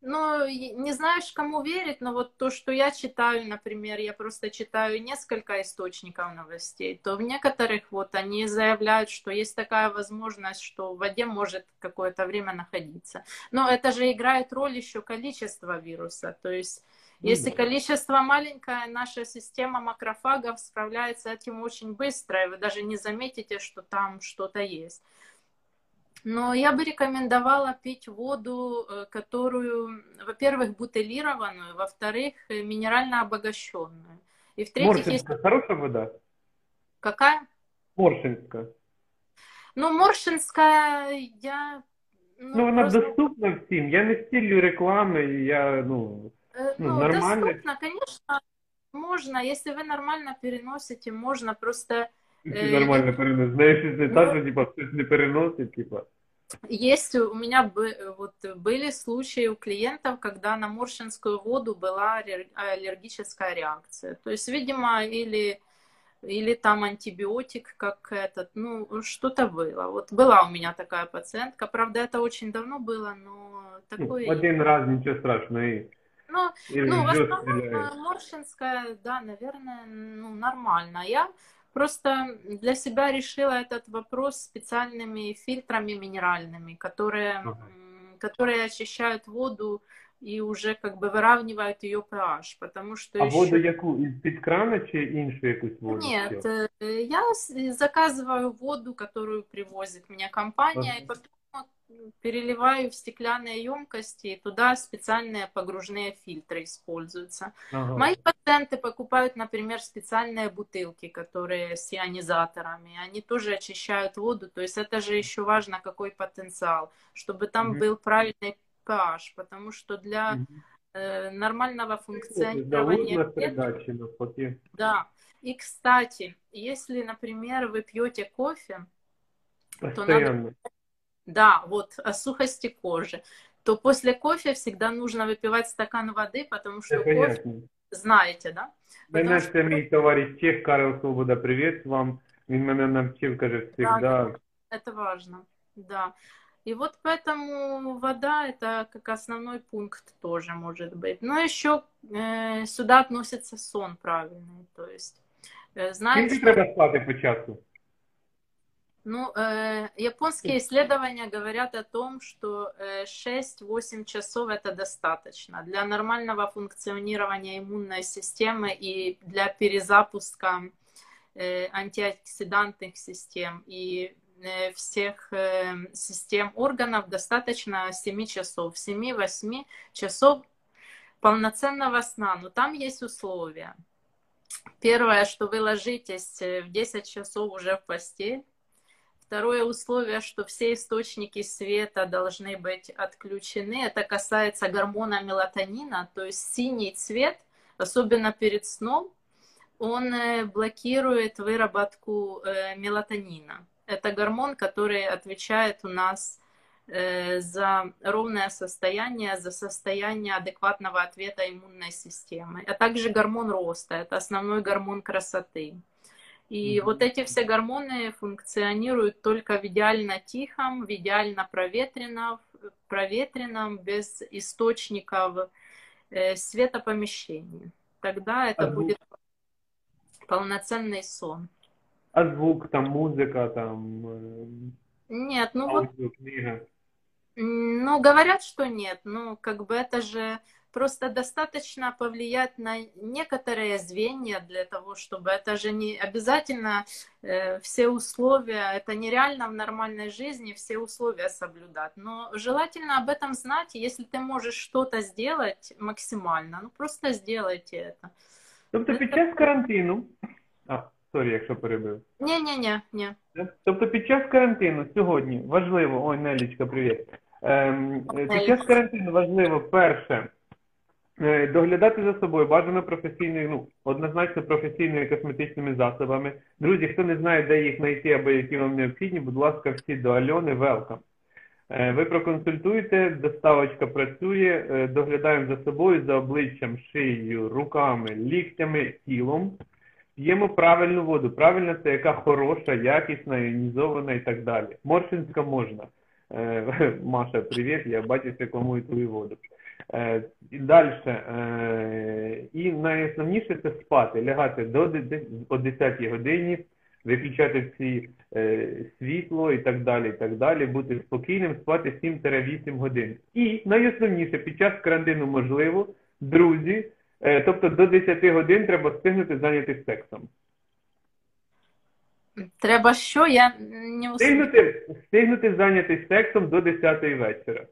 Ну, не знаешь, кому верить, но вот то, что я читаю, например, я просто читаю несколько источников новостей, то в некоторых вот они заявляют, что есть такая возможность, что в воде может какое-то время находиться. Но это же играет роль еще количество вируса, то есть Ну если количество маленькое, наша система макрофагов справляется этим очень быстро, и вы даже не заметите, что там что-то есть. Но я бы рекомендовала пить воду, э, которую, во-первых, бутылированную, во-вторых, э, минерально обогащенную. И в-третьих, есть Моршинська, хороша вода? какая? Моршинська. Ну, Моршинская, я... Ну, вона просто, доступна всім. Я не стілю реклами, я, ну, э, ну, ну, нормально. доступно, конечно, можно, если вы нормально переносите, можно просто... Е, нормально переносить. Знаєш, щось не ну- так, що типа хтось не переносить, типа. Есть у меня бы- вот были случаи у клиентов, когда на моршинскую воду была аллер- аллергическая реакция. То есть, видимо, или, или там антибиотик, как этот, ну, что-то было. Вот была у меня такая пациентка. Правда, это очень давно было, но Ну, такое... один раз нічого страшного. І, Ну, і ну, в вже основном стріляє. э, Моршинская, да, наверное, ну, нормально. Я просто для себя решила этот вопрос специальными фильтрами минеральными, которые, Ага. м, которые очищают воду и уже как бы выравнивают ее pH, потому что А еще... воду яку? Із-під крана чи іншу якусь воду? Нет, п'єш? э, я с- заказываю воду, которую привозит мне компания, Ага. и потом вот переливаю в стеклянные емкости, и туда специальные погружные фильтры используются. Ага. Мои пациенты покупают, например, специальные бутылки, которые с ионизаторами. Они тоже очищают воду. То есть это же еще важно, какой потенциал, чтобы там Мгм. был правильный pH, потому что для Мгм. э, нормального Да, функционирования клеток навпаки. да. И, кстати, если, например, вы пьете кофе, Постоянно да, вот о сухости кожи, то после кофе всегда нужно выпивать стакан воды, потому Це что кофе, понятно. знаете, да? Мене Потому це мій товариш Чех Карл Свобода, привіт вам. Він мене навчив, каже, завжди. Это важно, да. И вот поэтому вода это как основной пункт тоже может быть. Но еще э, сюда относится сон правильный, то есть э, знаете, Скільки треба спати по часу? Ну, э, японские исследования говорят о том, что э, 6-8 часов это достаточно для нормального функционирования иммунной системы и для перезапуска э, антиоксидантных систем и э, всех э, систем органов достаточно 7 часов, 7-8 часов полноценного сна. Но там есть условия. Первое, что вы ложитесь э, в 10 часов уже в постель, Второе условие, что все источники света должны быть отключены. Это касается гормона мелатонина, то есть синий цвет, особенно перед сном, он э, блокирует выработку э, мелатонина. Это гормон, который отвечает у нас э, за ровное состояние, за состояние адекватного ответа иммунной системы, а также гормон роста, это основной гормон красоты. И mm-hmm. вот эти все гормоны функционируют только в идеально тихом, в идеально проветренном, проветренном без источников э, светопомещения. Тогда это а будет полноценный сон. А звук, там музыка, там... Э, нет, ну аудио, вот... Книга. Ну, говорят, что нет. Ну, как бы это же Просто достаточно повлиять на некоторые звенья для того, чтобы это же не обязательно э, все условия, это нереально в нормальной жизни все условия соблюдать. Но желательно об этом знать, если ты можешь что-то сделать максимально, ну просто сделайте это. Тобто під час карантину, а, сорі, якщо перебив. Ні-ні-ні. ні. Тобто під час карантину сьогодні важливо, ой, Нелічка, привіт. Ем, під час карантину важливо перше Е, доглядати за собою бажано професійною, ну, однозначно професійними косметичними засобами. Друзі, хто не знає, де їх знайти або які вам необхідні, будь ласка, всі до Альони, велкам. Ви проконсультуєте, доставочка працює, е, доглядаємо за собою, за обличчям, шиєю, руками, ліктями, тілом. П'ємо правильну воду. Правильна це яка хороша, якісна, іонізована і так далі. Моршинська можна. Е, Маша, привіт, я бачу, рекламую твою воду. Е, і далі. Е, і найосновніше це спати, лягати до о 10 годині, виключати всі е, світло і так далі, і так далі, бути спокійним, спати 7-8 годин. І найосновніше під час карантину можливо, друзі, тобто до 10 годин треба встигнути зайнятися сексом. Треба що? Я не Встигнути, встигнути зайнятися сексом до 10 вечора.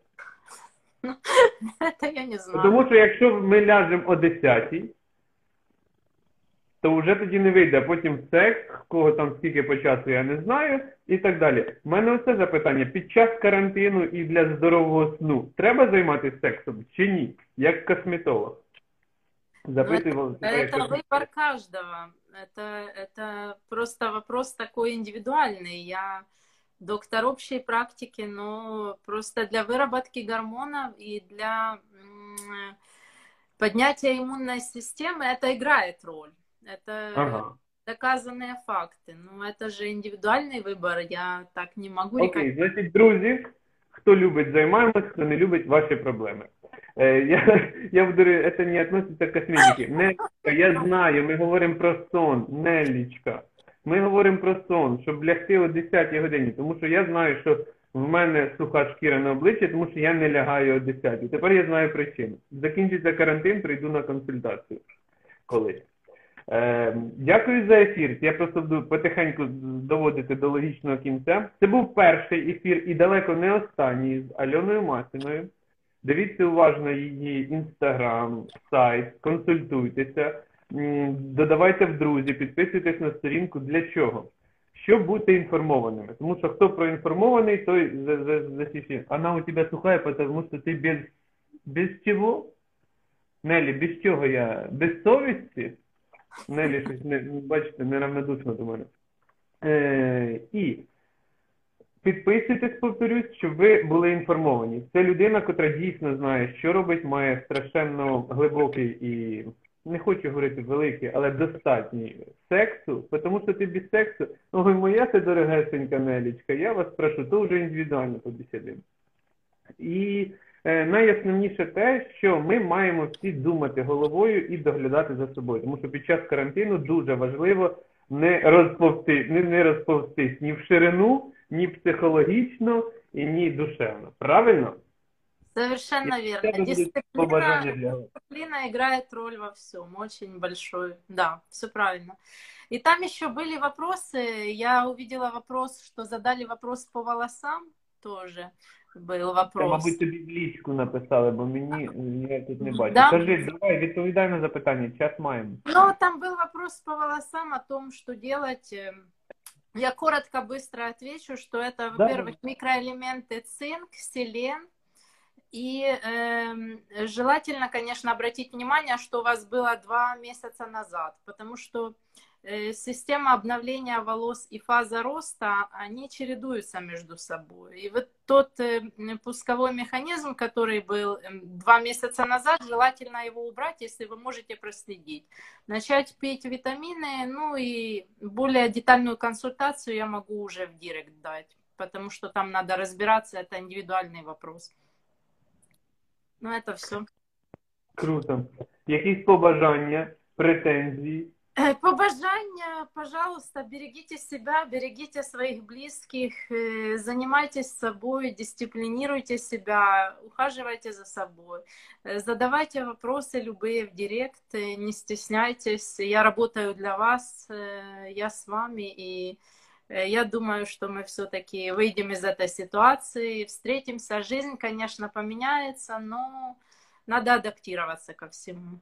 Это я не знаю. Тому що якщо ми ляжемо о 10 то вже тоді не вийде. Потім секс, кого там скільки по часу, я не знаю, і так далі. У мене оце запитання. Під час карантину і для здорового сну треба займатися сексом чи ні? Як косметолог? Запитывал, ну, это, это выбор каждого. Это, это просто вопрос такой индивидуальный. Я доктор общей практики, но просто для выработки гормонов и для поднятия иммунной системы это играет роль. Это ага. доказанные факты. Но это же индивидуальный выбор, я так не могу Окей, рекомендовать. значить, друзі, хто любить, займаємось, хто не любить, ваші проблеми. Е, я, я буду, это не относится к косметике. Не, я знаю, ми говоримо про сон, Нелічка. Ми говоримо про сон, щоб лягти о 10 годині, тому що я знаю, що в мене суха шкіра на обличчі, тому що я не лягаю о 10. Тепер я знаю причину. Закінчиться карантин, прийду на консультацію колись. Е, Дякую за ефір. Я просто буду потихеньку доводити до логічного кінця. Це був перший ефір і далеко не останній з Альоною Масиною. Дивіться уважно її інстаграм, сайт, консультуйтеся додавайте в друзі, підписуйтесь на сторінку. Для чого? Щоб бути інформованими. Тому що хто проінформований, той засічить. Вона у тебе сухая, тому що ти без без чого? Нелі, без чого я? Без совісті? Нелі щось не бачите, неравнодушно до мене. Е, І підписуйтесь, повторюсь, щоб ви були інформовані. Це людина, яка дійсно знає, що робить, має страшенно глибокий і не хочу говорити великий, але достатній сексу, тому що ти без сексу, ой, моя це дорогесенька Нелічка, я вас прошу, то вже індивідуально побесідимо. І е, найосновніше те, що ми маємо всі думати головою і доглядати за собою. Тому що під час карантину дуже важливо не розповсти, не, не розповстись ні в ширину, ні психологічно і ні душевно. Правильно? Совершенно И верно. это будет Дисциплина, побажання для вас. дисциплина играет роль во всем, очень большой. Да, все правильно. И там еще были вопросы. Я увидела вопрос, что задали вопрос по волосам тоже был Це, вопрос. мабуть, тобі в лічку написали, бо мені я тут не бачу. Да. Кажи, давай, відповідай на запитання, час маємо. Но там был вопрос по волосам о том, что делать. Э, Я коротко, быстро отвечу, что это, Да. во-первых, микроэлементы цинк, селен. и эм, желательно, конечно, обратить внимание, что у вас было два месяца назад, потому что э, система обновления волос и фаза роста, они чередуются между собой. И вот тот э, пусковой механизм, который был эм, два месяца назад, желательно его убрать, если вы можете проследить. Начать пить витамины, ну и более детальную консультацию я могу уже в директ дать, потому что там надо разбираться, это индивидуальный вопрос. Ну, это все. Круто. Якісь побажання, претензії? Э, Побажання, пожалуйста, берегите себя, берегите своих близких, э, занимайтесь собой, дисциплинируйте себя, ухаживайте за собой, Э, задавайте вопросы любые в директ, э, не стесняйтесь. Я работаю для вас, э, я с вами, и э, я думаю, что мы все-таки выйдем из этой ситуации, встретимся. Жизнь, конечно, поменяется, но надо адаптироваться ко всему.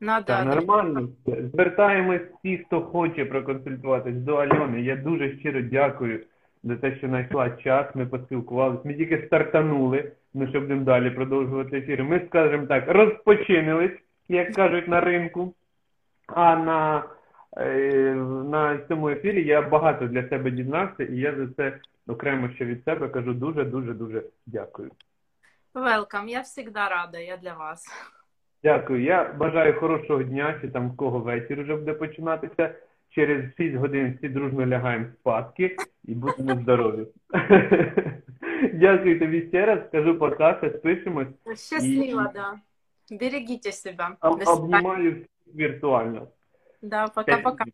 Надо Та, адаптироваться. нормально. все. Звертаємось всі, хто хоче проконсультуватись до Альони. Я дуже щиро дякую за те, що знайшла час. Ми поспілкувалися. Ми тільки стартанули, ну щоб будемо далі продовжувати ефір. Ми, скажімо так, розпочинились, як кажуть, на ринку. А на, е, на цьому ефірі я багато для себе дізнався, і я за це окремо ще від себе кажу дуже, дуже, дуже дякую. Welcome, я всегда рада, я для вас. Дякую. Я бажаю хорошого дня, чи там в кого вечір вже буде починатися. Через 6 годин всі дружно лягаємо спадки і будемо здорові. Дякую тобі ще раз. Скажу пока, ще спишемось. Счастливо, И- да. Берегите себя. Об- Обнімаю всіх віртуально. Dá pra cá, pra cá.